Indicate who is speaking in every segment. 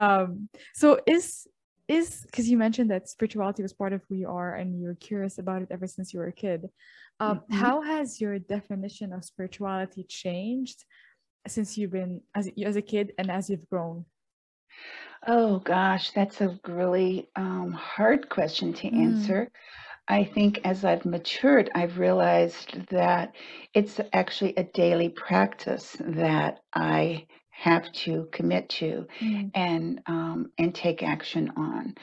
Speaker 1: Um, so is is because you mentioned that spirituality was part of who you are and you're curious about it ever since you were a kid. Um,
Speaker 2: Mhm.
Speaker 1: how has your definition of spirituality changed since you've been as as a kid and as you've grown?
Speaker 2: Oh gosh, that's a really um, hard question to
Speaker 1: Mm,
Speaker 2: answer. I think as I've matured, I've realized that it's actually a daily practice that I have to commit to
Speaker 1: mm,
Speaker 2: and um, and take action on.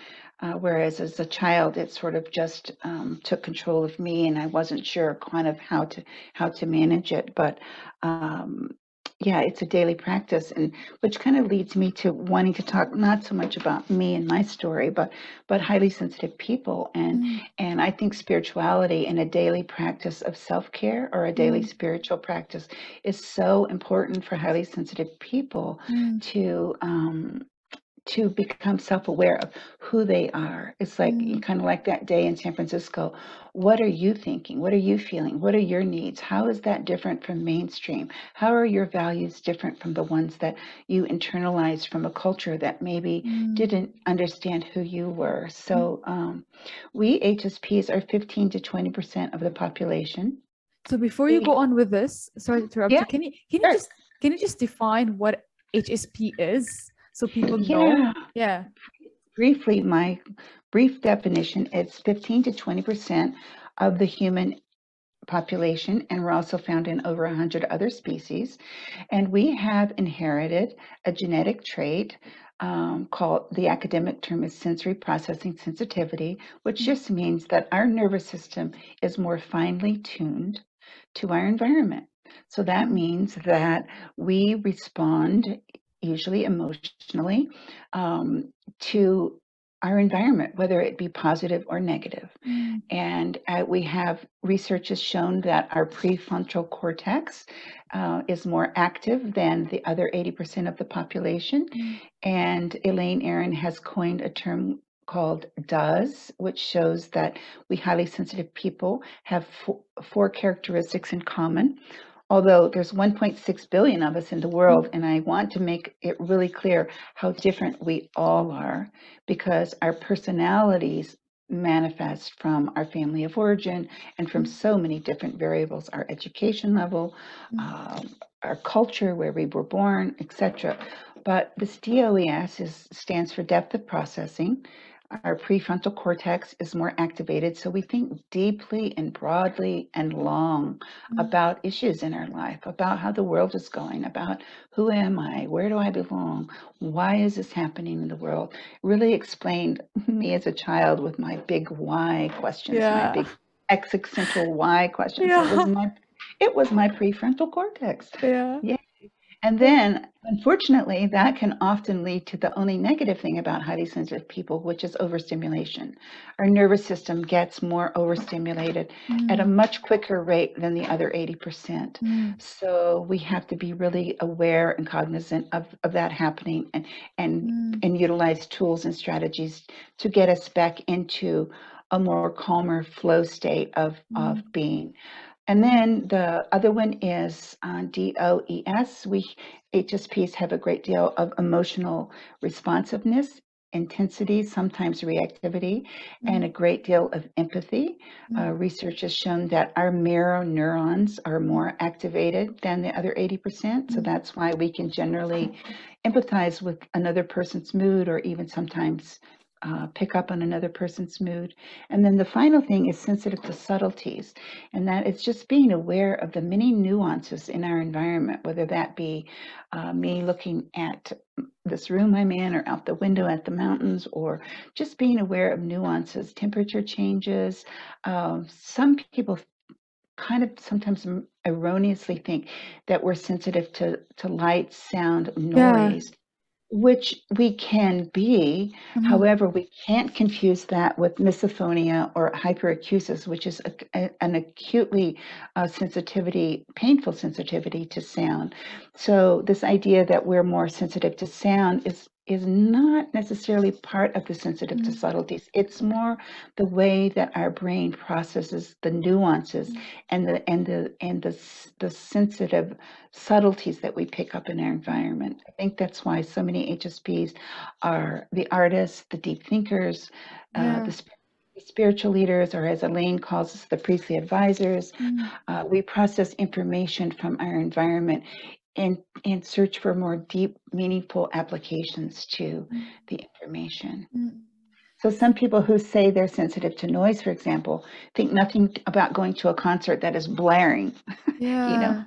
Speaker 2: Uh, whereas as a child, it sort of just um, took control of me, and I wasn't sure kind of how to how to manage it. But um, yeah, it's a daily practice, and which kind of leads me to wanting to talk not so much about me and my story, but but highly sensitive people and
Speaker 1: mm,
Speaker 2: and I think spirituality and a daily practice of self-care or a daily
Speaker 1: mm,
Speaker 2: spiritual practice is so important for highly sensitive people
Speaker 1: mm,
Speaker 2: to um, to become self-aware of who they are. It's like
Speaker 1: mm,
Speaker 2: kind of like that day in San Francisco. What are you thinking? What are you feeling? What are your needs? How is that different from mainstream? How are your values different from the ones that you internalized from a culture that maybe
Speaker 1: mm,
Speaker 2: didn't understand who you were?
Speaker 1: mm.
Speaker 2: So um, we HSPs are 15 to 20% of the population.
Speaker 1: So before you go on with this, sorry to interrupt
Speaker 2: yeah,
Speaker 1: you. Can you can you
Speaker 2: sure.
Speaker 1: just can you just define what HSP is so people know?
Speaker 2: Yeah. Briefly, my brief definition it's 15 to 20% of the human population, and we're also found in over 100 other species. And we have inherited a genetic trait um, called the academic term is sensory processing sensitivity, which
Speaker 1: Mm,
Speaker 2: just means that our nervous system is more finely tuned to our environment. So that means that we respond, usually emotionally, um, to our environment, whether it be positive or negative.
Speaker 1: mm,
Speaker 2: And uh, we have research has shown that our prefrontal cortex uh, is more active than the other 80% of the population.
Speaker 1: mm,
Speaker 2: And Elaine Aron has coined a term called DOES, which shows that we highly sensitive people have four, four characteristics in common. Although there's 1.6 billion of us in the
Speaker 1: mm,
Speaker 2: world, and I want to make it really clear how different we all are because our personalities manifest from our family of origin and from so many different variables our education level
Speaker 1: mm,
Speaker 2: um, our culture where we were born etc but this DOES is, stands for depth of processing our prefrontal cortex is more activated so we think deeply and broadly and long
Speaker 1: mm,
Speaker 2: about issues in our life about how the world is going about who am i where do i belong why is this happening in the world really explained me as a child with my big why questions, my big existential why questions. It was my it was my prefrontal cortex.
Speaker 1: Yeah.
Speaker 2: Yeah. And then unfortunately that can often lead to the only negative thing about highly sensitive people, which is overstimulation. Our nervous system gets more overstimulated at a
Speaker 1: Mm,
Speaker 2: much quicker rate than the other 80%.
Speaker 1: mm,
Speaker 2: So we have to be really aware and cognizant of, of that happening and and
Speaker 1: mm,
Speaker 2: and utilize tools and strategies to get us back into a more calmer flow state of of
Speaker 1: mm,
Speaker 2: being. And then the other one is uh, DOES. We HSPs have a great deal of emotional responsiveness, intensity, sometimes reactivity, and a great deal of empathy.
Speaker 1: mm,
Speaker 2: Uh, research has shown that our mirror neurons are more activated than the other 80%. So
Speaker 1: mm,
Speaker 2: that's why we can generally empathize with another person's mood or even sometimes uh, pick up on another person's mood. And then the final thing is sensitive to subtleties, and that it's just being aware of the many nuances in our environment, whether that be uh, me looking at this room I'm in or out the window at the mountains, or just being aware of nuances, temperature changes. Um, some people kind of sometimes erroneously think that we're sensitive to, to light, sound,
Speaker 1: Yeah.
Speaker 2: Which we can be.
Speaker 1: mhm,
Speaker 2: However, we can't confuse that with misophonia or hyperacusis, which is a, a- an acutely uh, sensitivity, painful sensitivity to sound. So, this idea that we're more sensitive to sound is is not necessarily part of the sensitive to
Speaker 1: Mm.
Speaker 2: subtleties. It's more the way that our brain processes the nuances
Speaker 1: Mm.
Speaker 2: and the and the and the the sensitive subtleties that we pick up in our environment. I think that's why so many HSPs are the artists, the deep thinkers, uh,
Speaker 1: Yeah.
Speaker 2: the, sp- the spiritual leaders, or as Elaine calls us, the priestly advisors.
Speaker 1: Mm.
Speaker 2: Uh, we process information from our environment and and search for more deep, meaningful applications to
Speaker 1: Mm.
Speaker 2: the information.
Speaker 1: Mm.
Speaker 2: So some people who say they're sensitive to noise, for example, think nothing about going to a concert that is blaring.
Speaker 1: Yeah.
Speaker 2: For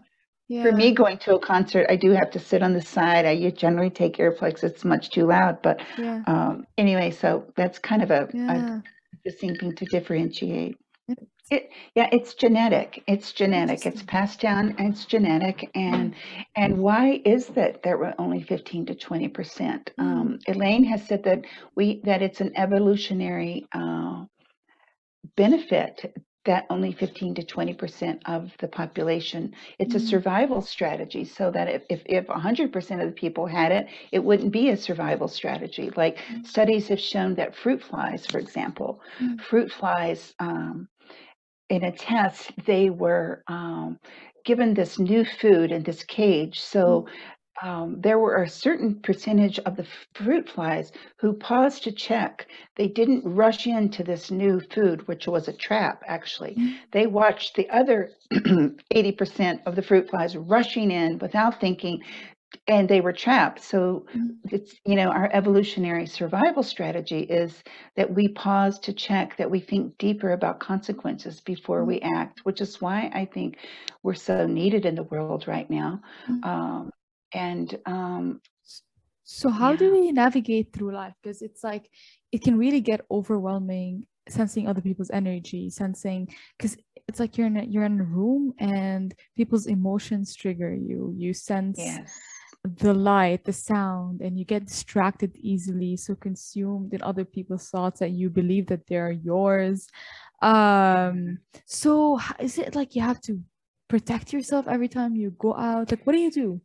Speaker 1: Yeah.
Speaker 2: for me, going to a concert, I do have to sit on the side. i generally take earplugs. It's much too loud. But
Speaker 1: Yeah.
Speaker 2: um, anyway, so that's kind of a, a
Speaker 1: Yeah.
Speaker 2: interesting thing to differentiate. It, yeah, it's genetic. It's genetic. It's passed down and it's genetic. And and why is that there we're only 15 to 20 percent?
Speaker 1: Mm.
Speaker 2: Um, Elaine has said that we that it's an evolutionary uh, benefit that only 15 to 20 percent of the population. It's a
Speaker 1: Mm.
Speaker 2: survival strategy, so that if if, if 100 percent of the people had it, it wouldn't be a survival strategy. Like
Speaker 1: Mm.
Speaker 2: studies have shown that fruit flies, for example,
Speaker 1: Mm.
Speaker 2: fruit flies. Um, in a test, they were um, given this new food in this cage. So um, there were a certain percentage of the fruit flies who paused to check. They didn't rush into this new food, which was a trap, actually.
Speaker 1: Mm.
Speaker 2: They watched the other 80% of the fruit flies rushing in without thinking, and they were trapped. So
Speaker 1: Mm.
Speaker 2: it's, you know, our evolutionary survival strategy is that we pause to check, that we think deeper about consequences before
Speaker 1: Mm.
Speaker 2: we act, which is why I think we're so needed in the world right now.
Speaker 1: Mm.
Speaker 2: Um, and um,
Speaker 1: So how do we navigate through life? Because it's like it can really get overwhelming sensing other people's energy, sensing because it's like you're in a, you're in a room and people's emotions trigger you. You sense
Speaker 2: yes,
Speaker 1: the light, the sound, and you get distracted easily, so consumed in other people's thoughts that you believe that they're yours. Um, so is it like you have to protect yourself every time you go out? Like, what do you do?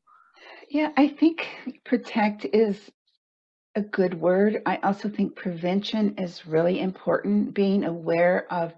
Speaker 2: yeah, I think protect is a good word. I also think prevention is really important, being aware of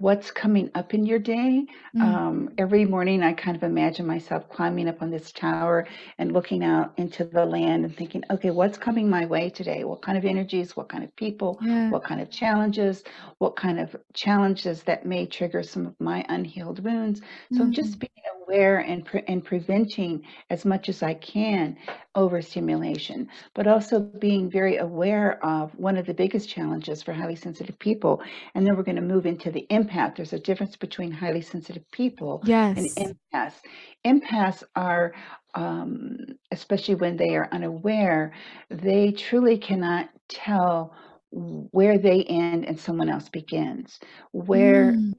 Speaker 2: what's coming up in your day.
Speaker 1: Mm,
Speaker 2: Um, every morning, I kind of imagine myself climbing up on this tower and looking out into the land and thinking, okay, what's coming my way today? What kind of energies? What kind of people?
Speaker 1: yeah.
Speaker 2: What kind of challenges? What kind of challenges that may trigger some of my unhealed wounds? So
Speaker 1: Mm,
Speaker 2: just being aware and pre- and preventing as much as I can overstimulation, but also being very aware of one of the biggest challenges for highly sensitive people. And then we're going to move into the empath. There's a difference between highly sensitive people and
Speaker 1: Yes.
Speaker 2: empaths. Empaths are, um, especially when they are unaware, they truly cannot tell where they end and someone else begins. Where
Speaker 1: Mm,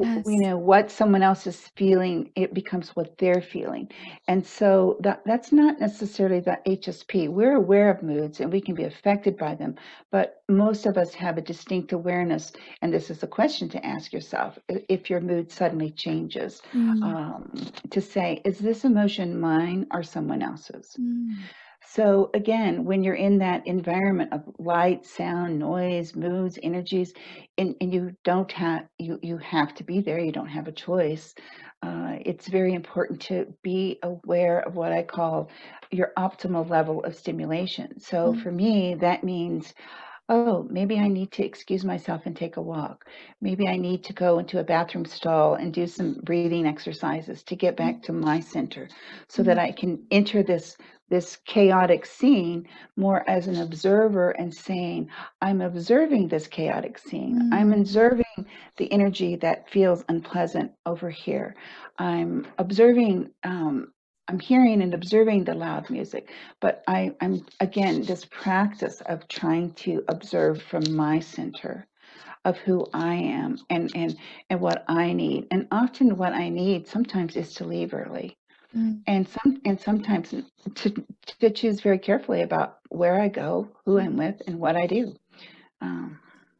Speaker 1: yes.
Speaker 2: you know what someone else is feeling, it becomes what they're feeling, and so that that's not necessarily the HSP. We're aware of moods and we can be affected by them, but most of us have a distinct awareness. And this is a question to ask yourself: if your mood suddenly changes
Speaker 1: Mm,
Speaker 2: um, to say, is this emotion mine or someone else's?
Speaker 1: mm,
Speaker 2: So again, when you're in that environment of light, sound, noise, moods, energies, and, and you don't have you you have to be there, you don't have a choice. Uh, it's very important to be aware of what I call your optimal level of stimulation. So
Speaker 1: mm,
Speaker 2: for me, that means oh, maybe I need to excuse myself and take a walk. Maybe I need to go into a bathroom stall and do some breathing exercises to get
Speaker 1: mm,
Speaker 2: back to my center so that
Speaker 1: mm,
Speaker 2: I can enter this this chaotic scene more as an observer and saying, I'm observing this chaotic scene. I'm
Speaker 1: mm,
Speaker 2: observing the energy that feels unpleasant over here. I'm observing um, I'm hearing and observing the loud music, but I, I'm again this practice of trying to observe from my center of who I am and and and what I need. And often what I need sometimes is to leave early.
Speaker 1: Mm.
Speaker 2: And some and sometimes to to choose very carefully about where I go, who I'm with, and what I do. Um,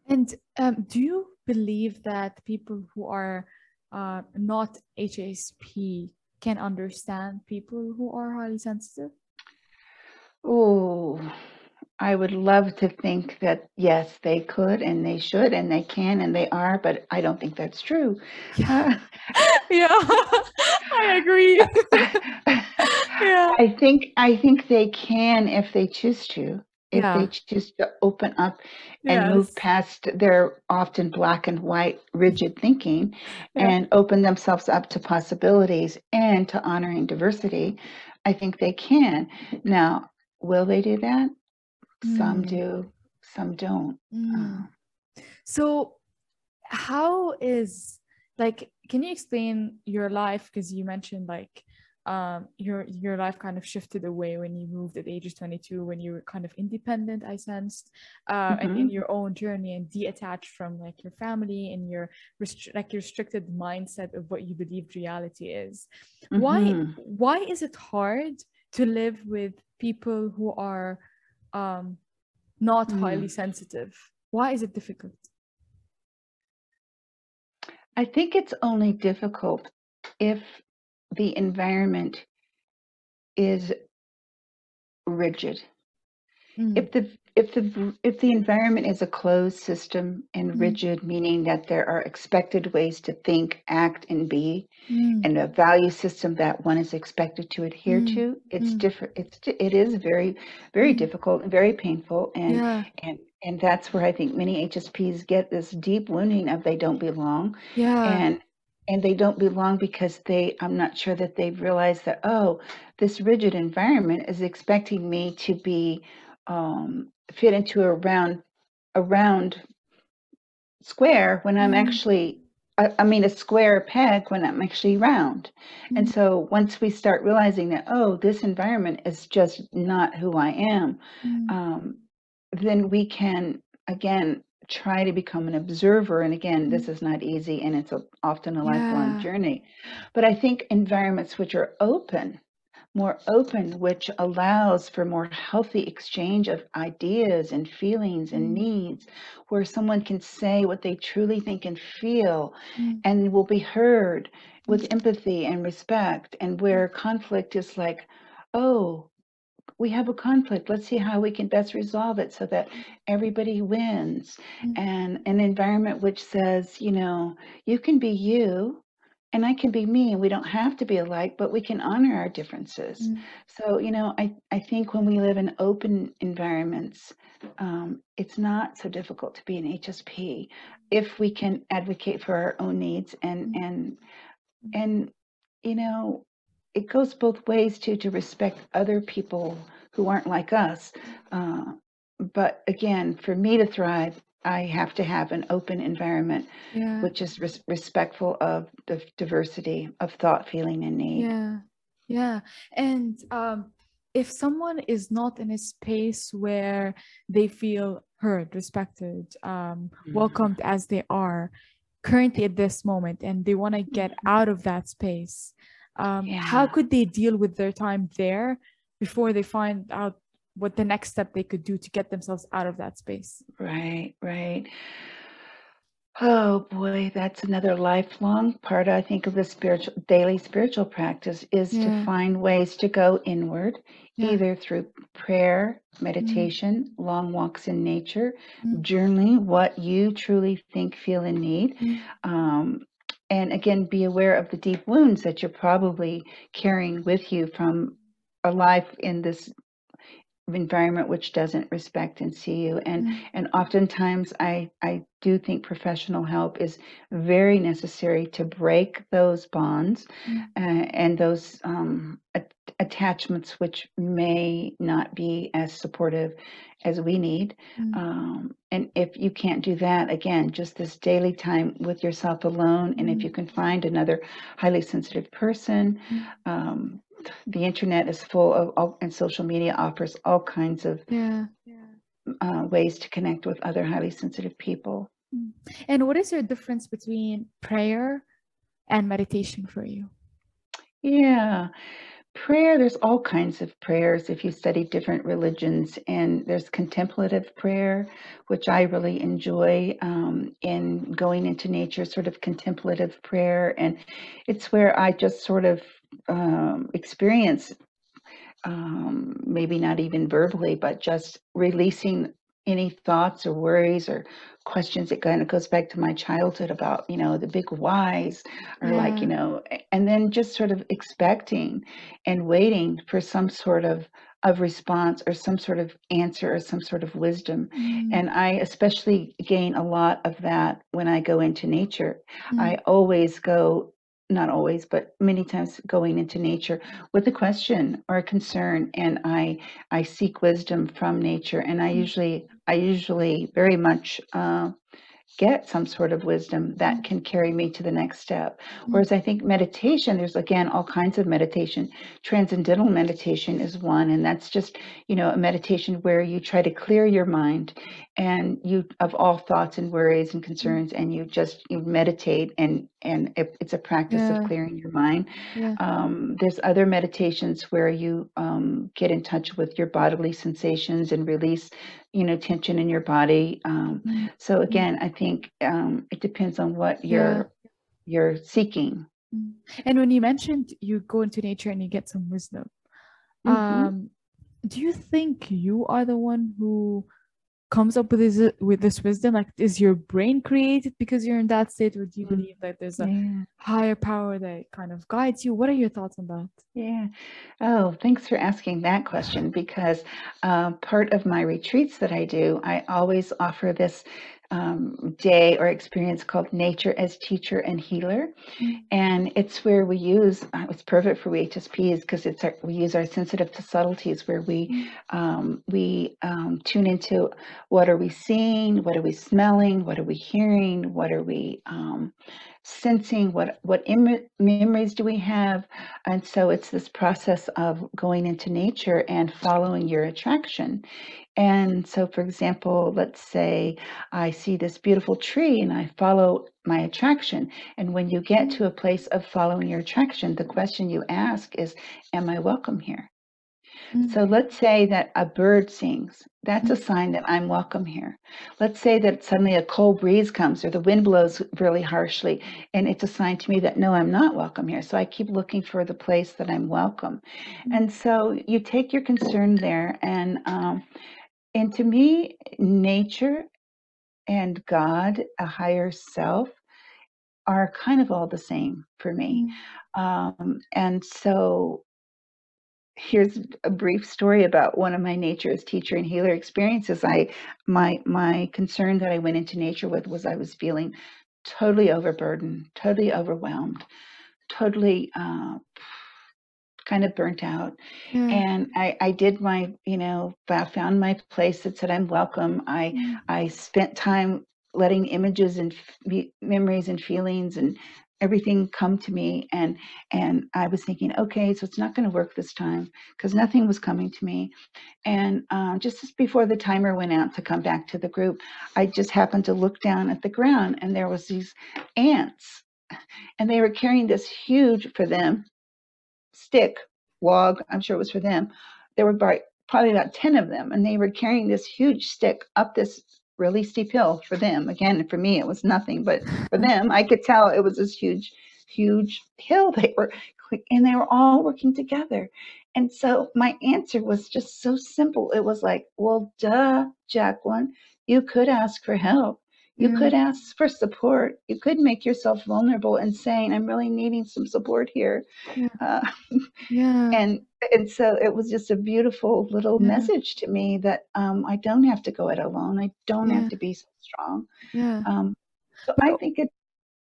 Speaker 1: And um, do you believe that people who are uh, not HSP can understand people who are highly sensitive?
Speaker 2: oh, I would love to think that yes, they could and they should and they can and they are, but I don't think that's true.
Speaker 1: Yeah. yeah. I agree.
Speaker 2: yeah. I think I think they can if they choose to. If
Speaker 1: Yeah.
Speaker 2: they choose to open up and
Speaker 1: Yes.
Speaker 2: move past their often black and white rigid thinking
Speaker 1: Yeah.
Speaker 2: and open themselves up to possibilities and to honoring diversity, I think they can. Now, will they do that? Some
Speaker 1: Mm,
Speaker 2: do, some don't.
Speaker 1: mm.
Speaker 2: Uh,
Speaker 1: So, how is like, can you explain your life? Because you mentioned like um your your life kind of shifted away when you moved at the age of 22 when you were kind of independent i sensed uh, and in
Speaker 2: mhm,
Speaker 1: your own journey and detached from like your family and your restri- like your restricted mindset of what you believed reality is why
Speaker 2: mhm.
Speaker 1: why is it hard to live with people who are um not highly
Speaker 2: Mm.
Speaker 1: sensitive why is it difficult
Speaker 2: I think it's only difficult if the environment is rigid.
Speaker 1: Mm,
Speaker 2: If the if the if the environment is a closed system and
Speaker 1: mm,
Speaker 2: rigid, meaning that there are expected ways to think, act, and be,
Speaker 1: mm,
Speaker 2: and a value system that one is expected to adhere
Speaker 1: mm,
Speaker 2: to, it's
Speaker 1: mm,
Speaker 2: different. It's it is very very
Speaker 1: mm.
Speaker 2: difficult and very painful, and
Speaker 1: yeah.
Speaker 2: and and that's where I think many HSPs get this deep wounding of they don't belong,
Speaker 1: yeah.
Speaker 2: and and they don't belong because they I'm not sure that they've realized that oh this rigid environment is expecting me to be um, fit into a round a round square when I'm
Speaker 1: Mm,
Speaker 2: actually I, I mean a square peg when I'm actually round. And
Speaker 1: mm,
Speaker 2: so once we start realizing that oh this environment is just not who I am,
Speaker 1: mm,
Speaker 2: um, then we can again try to become an observer. And again, this is not easy and it's a, often a lifelong
Speaker 1: yeah
Speaker 2: journey. But I think environments which are open, more open, which allows for more healthy exchange of ideas and feelings and
Speaker 1: Mm,
Speaker 2: needs, where someone can say what they truly think and feel
Speaker 1: mm,
Speaker 2: and will be heard
Speaker 1: mm,
Speaker 2: with empathy and respect, and where conflict is like, oh, we have a conflict. Let's see how we can best resolve it so that everybody wins.
Speaker 1: mm,
Speaker 2: And an environment which says, you know, you can be you and I can be me, and we don't have to be alike, but we can honor our differences.
Speaker 1: mm.
Speaker 2: So, you know, I, I think when we live in open environments, um, it's not so difficult to be an HSP if we can advocate for our own needs and
Speaker 1: Mm,
Speaker 2: and and you know it goes both ways too to respect other people who aren't like us uh, but again for me to thrive i have to have an open environment
Speaker 1: yeah.
Speaker 2: which is res- respectful of the diversity of thought feeling and need.
Speaker 1: Yeah, yeah. And um, if someone is not in a space where they feel heard, respected, um,
Speaker 2: Mhm.
Speaker 1: welcomed as they are currently at this moment, and they want to get out of that space, um, how could they deal with their time there before they find out what the next step they could do to get themselves out of that space?
Speaker 2: right right Oh boy, that's another lifelong part, I think, of the spiritual daily spiritual practice is to find ways to go inward,
Speaker 1: yeah.
Speaker 2: either through prayer,
Speaker 1: Mm,
Speaker 2: meditation, long walks in nature,
Speaker 1: mm,
Speaker 2: journaling what you truly think, feel, and need.
Speaker 1: mm,
Speaker 2: Um, and again, be aware of the deep wounds that you're probably carrying with you from a life in this environment which doesn't respect and see you. And
Speaker 1: mm,
Speaker 2: and oftentimes i i do think professional help is very necessary to break those bonds
Speaker 1: mm,
Speaker 2: uh, and those um, at- attachments which may not be as supportive as we need.
Speaker 1: Mm,
Speaker 2: um, and if you can't do that again just this daily time with yourself alone and if
Speaker 1: mm,
Speaker 2: you can find another highly sensitive person
Speaker 1: mm.
Speaker 2: um, the internet is full of all, and social media offers all kinds of
Speaker 1: Yeah.
Speaker 2: uh, ways to connect with other highly sensitive people.
Speaker 1: Mm. And what is your difference between prayer and meditation for you?
Speaker 2: Yeah, prayer, there's all kinds of prayers if you study different religions, and there's contemplative prayer, which I really enjoy um, in going into nature, sort of contemplative prayer. And it's where I just sort of um, experience um, maybe not even verbally, but just releasing any thoughts or worries or questions it kind of goes back to my childhood about you know the big whys or like you know and then just sort of expecting and waiting for some sort of of response or some sort of answer or some sort of wisdom.
Speaker 1: Mm,
Speaker 2: and i especially gain a lot of that when i go into nature.
Speaker 1: Mm,
Speaker 2: i always go not always but many times going into nature with a question or a concern and i I seek wisdom from nature, and I
Speaker 1: mm,
Speaker 2: usually I usually very much uh, get some sort of wisdom that
Speaker 1: mm,
Speaker 2: can carry me to the next step.
Speaker 1: mm,
Speaker 2: Whereas I think meditation, there's again all kinds of meditation. Transcendental meditation is one, and that's just you know a meditation where you try to clear your mind and you of all thoughts and worries and
Speaker 1: mm.
Speaker 2: concerns, and you just you meditate and and it, it's a practice of clearing your mind
Speaker 1: Yeah.
Speaker 2: um, there's other meditations where you um, get in touch with your bodily sensations and release, you know, tension in your body. Um,
Speaker 1: mm,
Speaker 2: so
Speaker 1: mm,
Speaker 2: again, I think um, it depends on what you're you're seeking.
Speaker 1: And when you mentioned you go into nature and you get some wisdom,
Speaker 2: hmm
Speaker 1: um, do you think you are the one who comes up with this with this wisdom? Like, is your brain created because you're in that state, or do you believe that there's a
Speaker 2: Yeah,
Speaker 1: higher power that kind of guides you? What are your thoughts on that?
Speaker 2: yeah. Oh, thanks for asking that question because uh, part of my retreats that I do, I always offer this um, day or experience called Nature as Teacher and Healer.
Speaker 1: Mm,
Speaker 2: And it's where we use, uh, it's perfect for we HSPs because it's our, we use our sensitive to subtleties where we
Speaker 1: mm,
Speaker 2: um, we um, tune into what are we seeing, what are we smelling, what are we hearing, what are we um, sensing, what what Im- memories do we have, and so it's this process of going into nature and following your attraction. And so, for example, let's say I see this beautiful tree and I follow my attraction. And when you get to a place of following your attraction, the question you ask is, Am I welcome here? So let's say that a bird sings. That's a
Speaker 1: mm,
Speaker 2: sign that I'm welcome here. Let's say that suddenly a cold breeze comes or the wind blows really harshly, and it's a sign to me that no, I'm not welcome here. So I keep looking for the place that I'm welcome.
Speaker 1: mm,
Speaker 2: And so you take your concern there, and um, and to me, nature and God, a higher self, are kind of all the same for me. Um, and so here's a brief story about one of my nature as teacher and healer experiences. I my my concern that I went into nature with was I was feeling totally overburdened, totally overwhelmed, totally uh, kind of burnt out.
Speaker 1: Yeah.
Speaker 2: And I, I did my, you know, I found my place that said I'm welcome. I I spent time letting images and f- memories and feelings and everything come to me and and I was thinking, okay, so it's not going to work this time because nothing was coming to me. And um, just before the timer went out to come back to the group, I just happened to look down at the ground and there was these ants and they were carrying this huge for them stick log. I'm sure it was for them. There were probably about 10 of them, and they were carrying this huge stick up this really steep hill for them. Again, for me, it was nothing, but for them, I could tell it was this huge, huge hill they were, quick and they were all working together. And so my answer was just so simple. It was like, well, duh, Jacquelyn, you could ask for help. You
Speaker 1: Yeah.
Speaker 2: could ask for support. You could make yourself vulnerable and saying, I'm really needing some support here.
Speaker 1: Yeah.
Speaker 2: Uh,
Speaker 1: Yeah.
Speaker 2: and and so it was just a beautiful little
Speaker 1: Yeah.
Speaker 2: message to me that um, I don't have to go it alone. I don't
Speaker 1: Yeah.
Speaker 2: have to be so strong.
Speaker 1: Yeah.
Speaker 2: Um, so
Speaker 1: But
Speaker 2: I think it.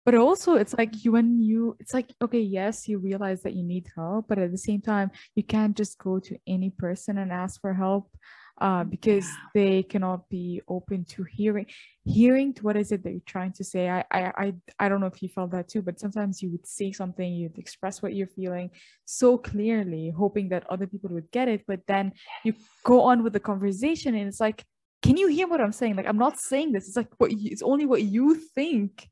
Speaker 1: but also it's like you when you it's like okay, yes, you realize that you need help, but at the same time, you can't just go to any person and ask for help uh because
Speaker 2: Yeah.
Speaker 1: they cannot be open to hearing hearing to what is it that you're trying to say. I I I, I don't know if you felt that too, but sometimes you would say something, you'd express what you're feeling so clearly, hoping that other people would get it, but then you go on with the conversation and it's like can you hear what I'm saying? Like I'm not saying this. It's like what you, it's only what you think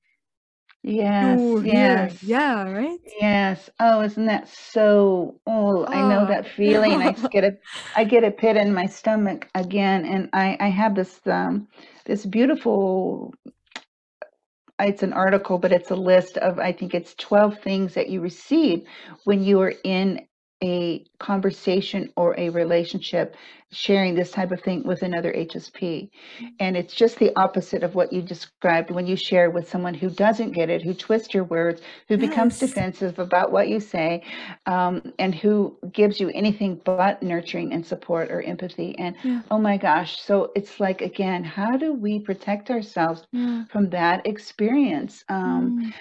Speaker 2: Yes. Yes.
Speaker 1: Yeah, right?
Speaker 2: Yes. Oh, isn't that so? Oh, I know
Speaker 1: Ah.
Speaker 2: that feeling. I just get a, I get a pit in my stomach again, and I, I have this, um, this beautiful. It's an article, but it's a list of I think it's twelve things that you receive when you are in a conversation or a relationship sharing this type of thing with another HSP. And it's just the opposite of what you described when you share with someone who doesn't get it, who twists your words, who becomes defensive about what you say, um, and who gives you anything but nurturing and support or empathy. And
Speaker 1: Yeah.
Speaker 2: oh my gosh, so it's like, again, how do we protect ourselves
Speaker 1: Yeah.
Speaker 2: from that experience? Um,
Speaker 1: Mm.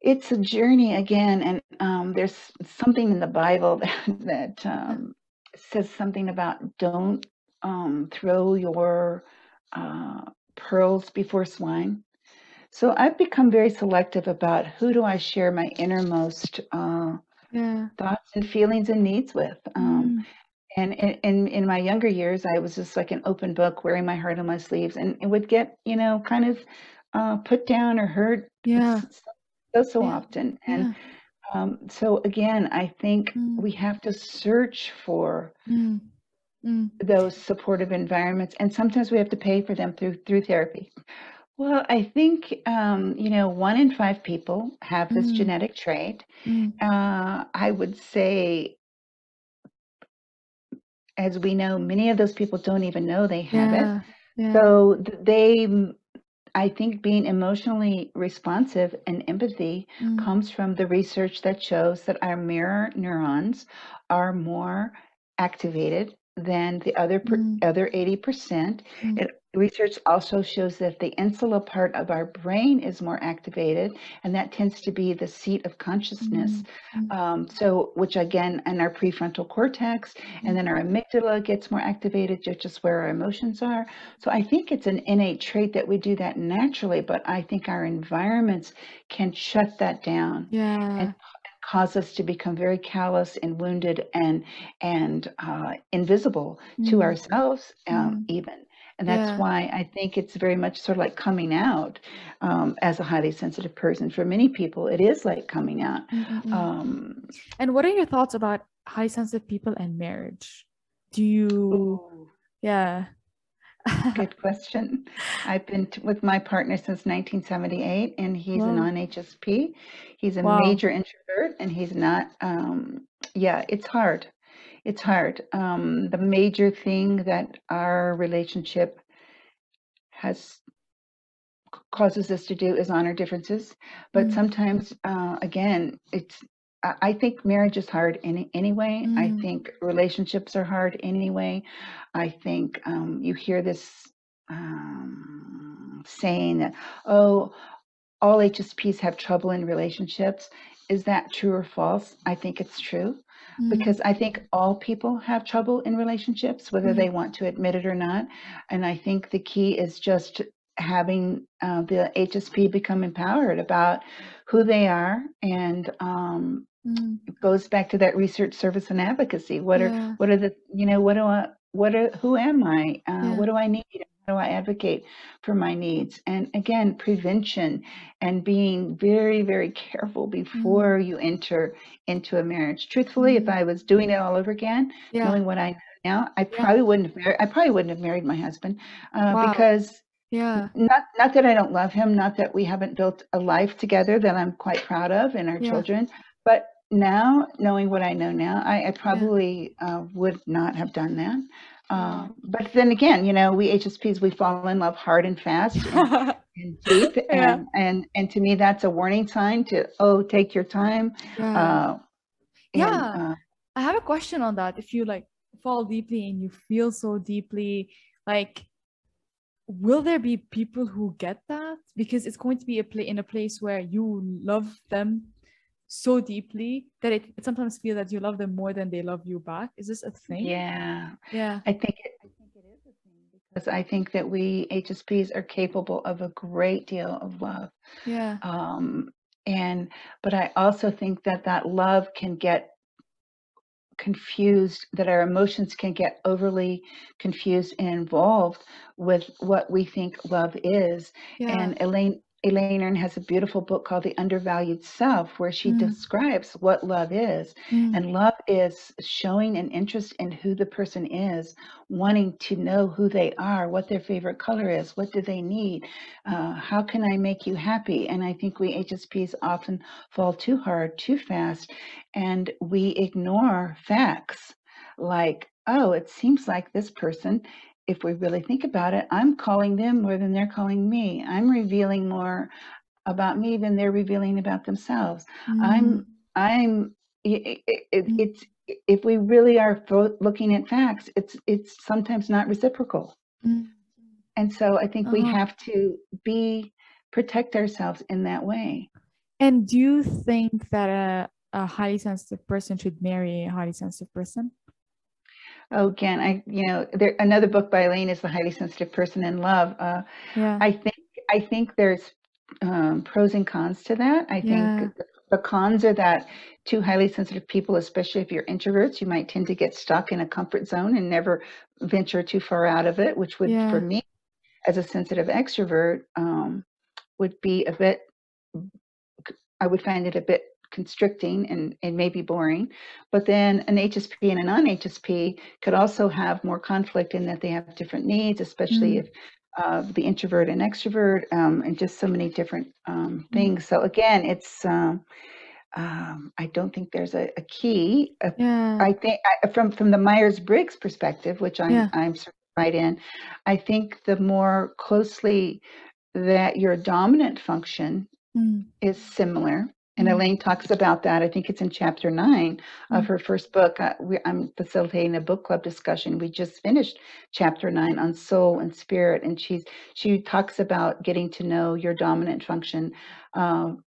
Speaker 2: It's a journey again and um, there's something in the bible that, that um, says something about don't um, throw your uh, pearls before swine so i've become very selective about who do i share my innermost uh,
Speaker 1: Yeah.
Speaker 2: thoughts and feelings and needs with um,
Speaker 1: Mm.
Speaker 2: and in, in in my younger years i was just like an open book wearing my heart on my sleeves and it would get you know kind of uh, put down or hurt
Speaker 1: Yeah.
Speaker 2: So so
Speaker 1: Yeah.
Speaker 2: often and
Speaker 1: Yeah.
Speaker 2: um, so again, I think
Speaker 1: Mm.
Speaker 2: we have to search for
Speaker 1: Mm. Mm.
Speaker 2: those supportive environments, and sometimes we have to pay for them through through therapy. Well, I think um, you know one in five people have this
Speaker 1: Mm.
Speaker 2: genetic trait.
Speaker 1: Mm.
Speaker 2: Uh, I would say, as we know, many of those people don't even know they have it.
Speaker 1: Yeah. Yeah.
Speaker 2: So they, I think, being emotionally responsive and empathy
Speaker 1: Mm.
Speaker 2: comes from the research that shows that our mirror neurons are more activated than the other per,
Speaker 1: Mm.
Speaker 2: other 80%.
Speaker 1: Mm.
Speaker 2: It, research also shows that the insula part of our brain is more activated, and that tends to be the seat of consciousness.
Speaker 1: Mm. Mm.
Speaker 2: Um, so, which again, in our prefrontal cortex, and then our amygdala gets more activated, which is where our emotions are. So, I think it's an innate trait that we do that naturally, but I think our environments can shut that down
Speaker 1: Yeah.
Speaker 2: and cause us to become very callous and wounded and and uh, invisible to
Speaker 1: Mm.
Speaker 2: ourselves, um,
Speaker 1: Mm.
Speaker 2: even. And that's
Speaker 1: Yeah.
Speaker 2: why I think it's very much sort of like coming out um, as a highly sensitive person. For many people, it is like coming out.
Speaker 1: Mm, mm, mm.
Speaker 2: Um,
Speaker 1: And what are your thoughts about high sensitive people and marriage? Do you,
Speaker 2: ooh,
Speaker 1: yeah.
Speaker 2: Good question. I've been t- with my partner since 1978, and he's a
Speaker 1: Wow.
Speaker 2: non-HSP. He's a
Speaker 1: Wow.
Speaker 2: major introvert, and he's not. Um, yeah, it's hard. It's hard. Um, the major thing that our relationship has causes us to do is honor differences, but
Speaker 1: Mm.
Speaker 2: sometimes, uh, again, it's. I think marriage is hard any, anyway. I
Speaker 1: Mm.
Speaker 2: think relationships are hard anyway. I think um, you hear this um, saying that, oh, all HSPs have trouble in relationships. Is that true or false? I think it's true
Speaker 1: Mm.
Speaker 2: because I think all people have trouble in relationships, whether
Speaker 1: Mm.
Speaker 2: they want to admit it or not. And I think the key is just having uh, the HSP become empowered about who they are and um,
Speaker 1: Mm.
Speaker 2: it goes back to that research service and advocacy what are what are the you know what do i what are who am i uh,
Speaker 1: Yeah.
Speaker 2: what do i need how do i advocate for my needs and again prevention and being very very careful before you enter into a marriage truthfully if
Speaker 1: Mm.
Speaker 2: i was doing it all over again
Speaker 1: Yeah.
Speaker 2: knowing what i know now i
Speaker 1: Yeah.
Speaker 2: probably wouldn't have married i probably wouldn't have married my husband uh,
Speaker 1: Wow.
Speaker 2: because
Speaker 1: Yeah.
Speaker 2: not not that I don't love him, not that we haven't built a life together that I'm quite proud of and our
Speaker 1: Yeah.
Speaker 2: children, but now knowing what I know now, I, I probably uh, would not have done that. Uh, but then again, you know, we HSPs we fall in love hard and fast and, and deep,
Speaker 1: Yeah.
Speaker 2: and and and to me that's a warning sign to oh take your time.
Speaker 1: yeah.
Speaker 2: Uh, and,
Speaker 1: Yeah.
Speaker 2: uh,
Speaker 1: I have a question on that. If you like fall deeply and you feel so deeply, like, will there be people who get that? Because it's going to be a play in a place where you love them so deeply that it, it sometimes feel that you love them more than they love you back. Is this a thing?
Speaker 2: yeah,
Speaker 1: Yeah.
Speaker 2: I think it, I think it is a thing because I think that we HSPs are capable of a great deal of love.
Speaker 1: Yeah.
Speaker 2: um, and but i also think that that love can get confused that our emotions can get overly confused and involved with what we think love is
Speaker 1: Yeah.
Speaker 2: and elaine Elaine Aron has a beautiful book called The Undervalued Self, where she
Speaker 1: Mm.
Speaker 2: describes what love is.
Speaker 1: Mm.
Speaker 2: And love is showing an interest in who the person is, wanting to know who they are, what their favorite color is, what do they need, uh, how can I make you happy? And I think we HSPs often fall too hard, too fast, and we ignore facts like, oh, it seems like this person if we really think about it, I'm calling them more than they're calling me. I'm revealing more about me than they're revealing about themselves.
Speaker 1: Mm.
Speaker 2: I'm, I'm, it, it,
Speaker 1: Mm.
Speaker 2: it's, if we really are looking at facts, it's, it's sometimes not reciprocal.
Speaker 1: Mm.
Speaker 2: And so I think we
Speaker 1: Uh-huh.
Speaker 2: have to be, protect ourselves in that way.
Speaker 1: And do you think that a, a highly sensitive person should marry a highly sensitive person?
Speaker 2: Oh, again, I, you know, there, another book by Elaine is The Highly Sensitive Person in Love. Uh,
Speaker 1: Yeah.
Speaker 2: I think I think there's um, pros and cons to that. I
Speaker 1: Yeah.
Speaker 2: think the cons are that two highly sensitive people, especially if you're introverts, you might tend to get stuck in a comfort zone and never venture too far out of it, which would,
Speaker 1: Yeah.
Speaker 2: for me, as a sensitive extrovert, um, would be a bit. I would find it a bit constricting and, it may be boring. But then an HSP and a non-HSP could also have more conflict in that they have different needs, especially
Speaker 1: Mm.
Speaker 2: if uh, the introvert and extrovert, um, and just so many different um,
Speaker 1: Mm.
Speaker 2: things. So again, it's um, um, I don't think there's a, a key. Uh,
Speaker 1: Yeah.
Speaker 2: I think I, from from the Myers Briggs perspective, which I'm
Speaker 1: Yeah.
Speaker 2: I'm certified in, I think the more closely that your dominant function
Speaker 1: Mm.
Speaker 2: is similar. And
Speaker 1: Mm.
Speaker 2: Elaine talks about that. I think it's in chapter nine of
Speaker 1: Mm.
Speaker 2: her first book. Uh, we, I'm facilitating a book club discussion. We just finished chapter nine on soul and spirit, and she's she talks about getting to know your dominant function um,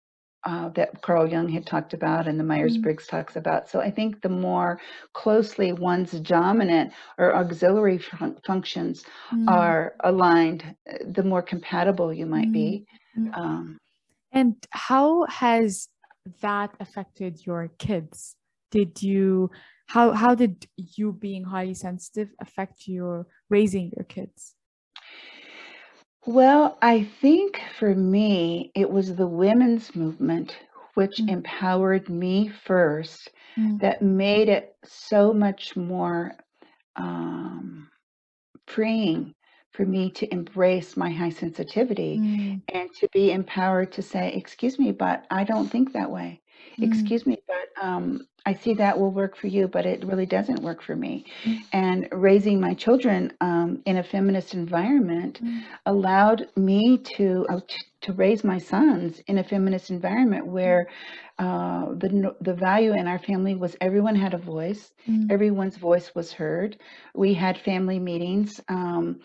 Speaker 2: uh, that Carl Jung had talked about, and the Myers Briggs talks about. So I think the more closely one's dominant or auxiliary fun- functions
Speaker 1: Mm.
Speaker 2: are aligned, uh, the more compatible you might be.
Speaker 1: Mm.
Speaker 2: Um,
Speaker 1: And how has that affected your kids? Did you how how did you being highly sensitive affect your raising your kids?
Speaker 2: Well, I think for me, it was the women's movement which
Speaker 1: Mm.
Speaker 2: empowered me first
Speaker 1: Mm.
Speaker 2: that made it so much more um, freeing for me to embrace my high sensitivity
Speaker 1: Mm.
Speaker 2: and to be empowered to say, Excuse me, but I don't think that way.
Speaker 1: Mm.
Speaker 2: Excuse me, but um, I see that will work for you, but it really doesn't work for me.
Speaker 1: Mm.
Speaker 2: And raising my children um, in a feminist environment
Speaker 1: Mm.
Speaker 2: allowed me to uh, t- to raise my sons in a feminist environment where uh, the the value in our family was everyone had a voice,
Speaker 1: Mm.
Speaker 2: everyone's voice was heard. We had family meetings. Um,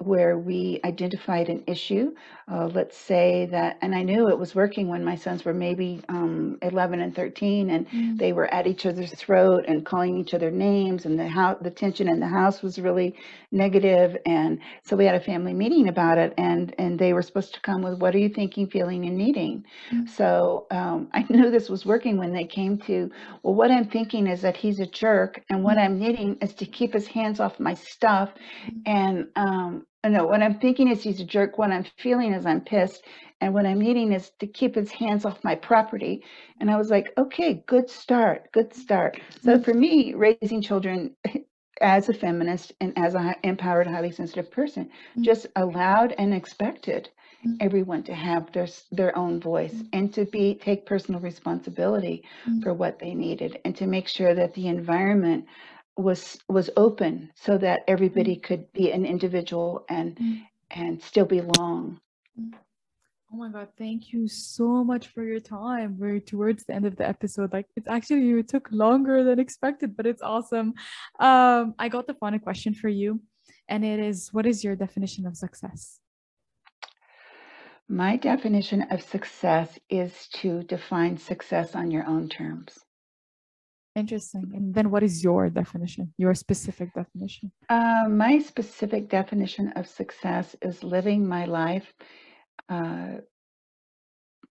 Speaker 2: where we identified an issue, uh, let's say that, and I knew it was working when my sons were maybe um, 11 and 13, and
Speaker 1: Mm.
Speaker 2: they were at each other's throat and calling each other names, and the house, the tension in the house was really negative. negative, and so we had a family meeting about it, and and they were supposed to come with what are you thinking, feeling, and needing.
Speaker 1: Mm.
Speaker 2: So um, I knew this was working when they came to, well, what I'm thinking is that he's a jerk, and what
Speaker 1: Mm.
Speaker 2: I'm needing is to keep his hands off my stuff,
Speaker 1: Mm.
Speaker 2: and um, no, what I'm thinking is he's a jerk. What I'm feeling is I'm pissed. And what I'm needing is to keep his hands off my property. And I was like, okay, good start, good start. So
Speaker 1: Mm.
Speaker 2: for me, raising children as a feminist and as an empowered, highly sensitive person,
Speaker 1: Mm.
Speaker 2: just allowed and expected
Speaker 1: Mm.
Speaker 2: everyone to have their their own voice
Speaker 1: Mm.
Speaker 2: and to be take personal responsibility
Speaker 1: Mm.
Speaker 2: for what they needed and to make sure that the environment was was open so that everybody could be an individual and
Speaker 1: Mm.
Speaker 2: and still belong.
Speaker 1: Oh my God, thank you so much for your time. We're towards the end of the episode. Like it's actually it took longer than expected, but it's awesome. Um, I got the final question for you, and it is what is your definition of success?
Speaker 2: My definition of success is to define success on your own terms.
Speaker 1: Interesting. And then what is your definition? Your specific definition?
Speaker 2: Uh, my specific definition of success is living my life. Uh,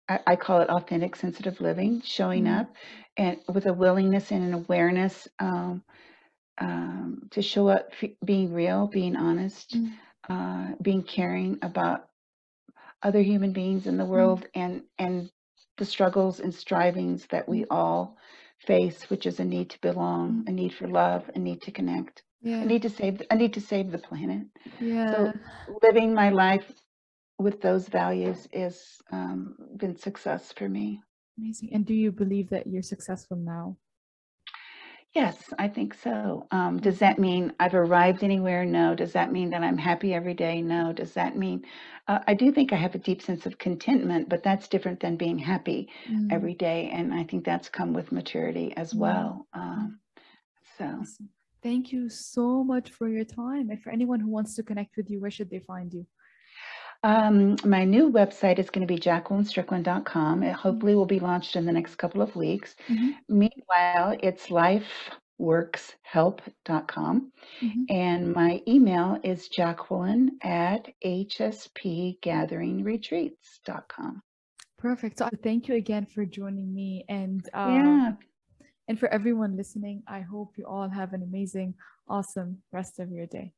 Speaker 2: I, I call it authentic, sensitive living, showing
Speaker 1: Mhm.
Speaker 2: up and with a willingness and an awareness um, um, to show up, f- being real, being honest,
Speaker 1: Mm.
Speaker 2: uh, being caring about other human beings in the world and and the struggles and strivings that we all face, which is a need to belong, a need for love, a need to connect, a
Speaker 1: Yeah.
Speaker 2: need to save I need to save the planet.
Speaker 1: Yeah.
Speaker 2: So living my life with those values is um, been success for me.
Speaker 1: Amazing. And do you believe that you're successful now?
Speaker 2: Yes, I think so. Um, does that mean I've arrived anywhere? No. Does that mean that I'm happy every day? No. Does that mean uh, I do think I have a deep sense of contentment, but that's different than being happy
Speaker 1: Mm,
Speaker 2: every day, and I think that's come with maturity as
Speaker 1: Yeah.
Speaker 2: well. Um, so.
Speaker 1: awesome. Thank you so much for your time. And for anyone who wants to connect with you, where should they find you?
Speaker 2: Um, my new website is going to be jacquelynstrickland.com. It hopefully will be launched in the next couple of weeks.
Speaker 1: Mhm.
Speaker 2: Meanwhile, it's lifeworkshelp.com.
Speaker 1: Mhm.
Speaker 2: And my email is jacquelyn at hspgatheringretreats.com.
Speaker 1: Perfect. So thank you again for joining me. And uh,
Speaker 2: Yeah.
Speaker 1: and for everyone listening, I hope you all have an amazing, awesome rest of your day.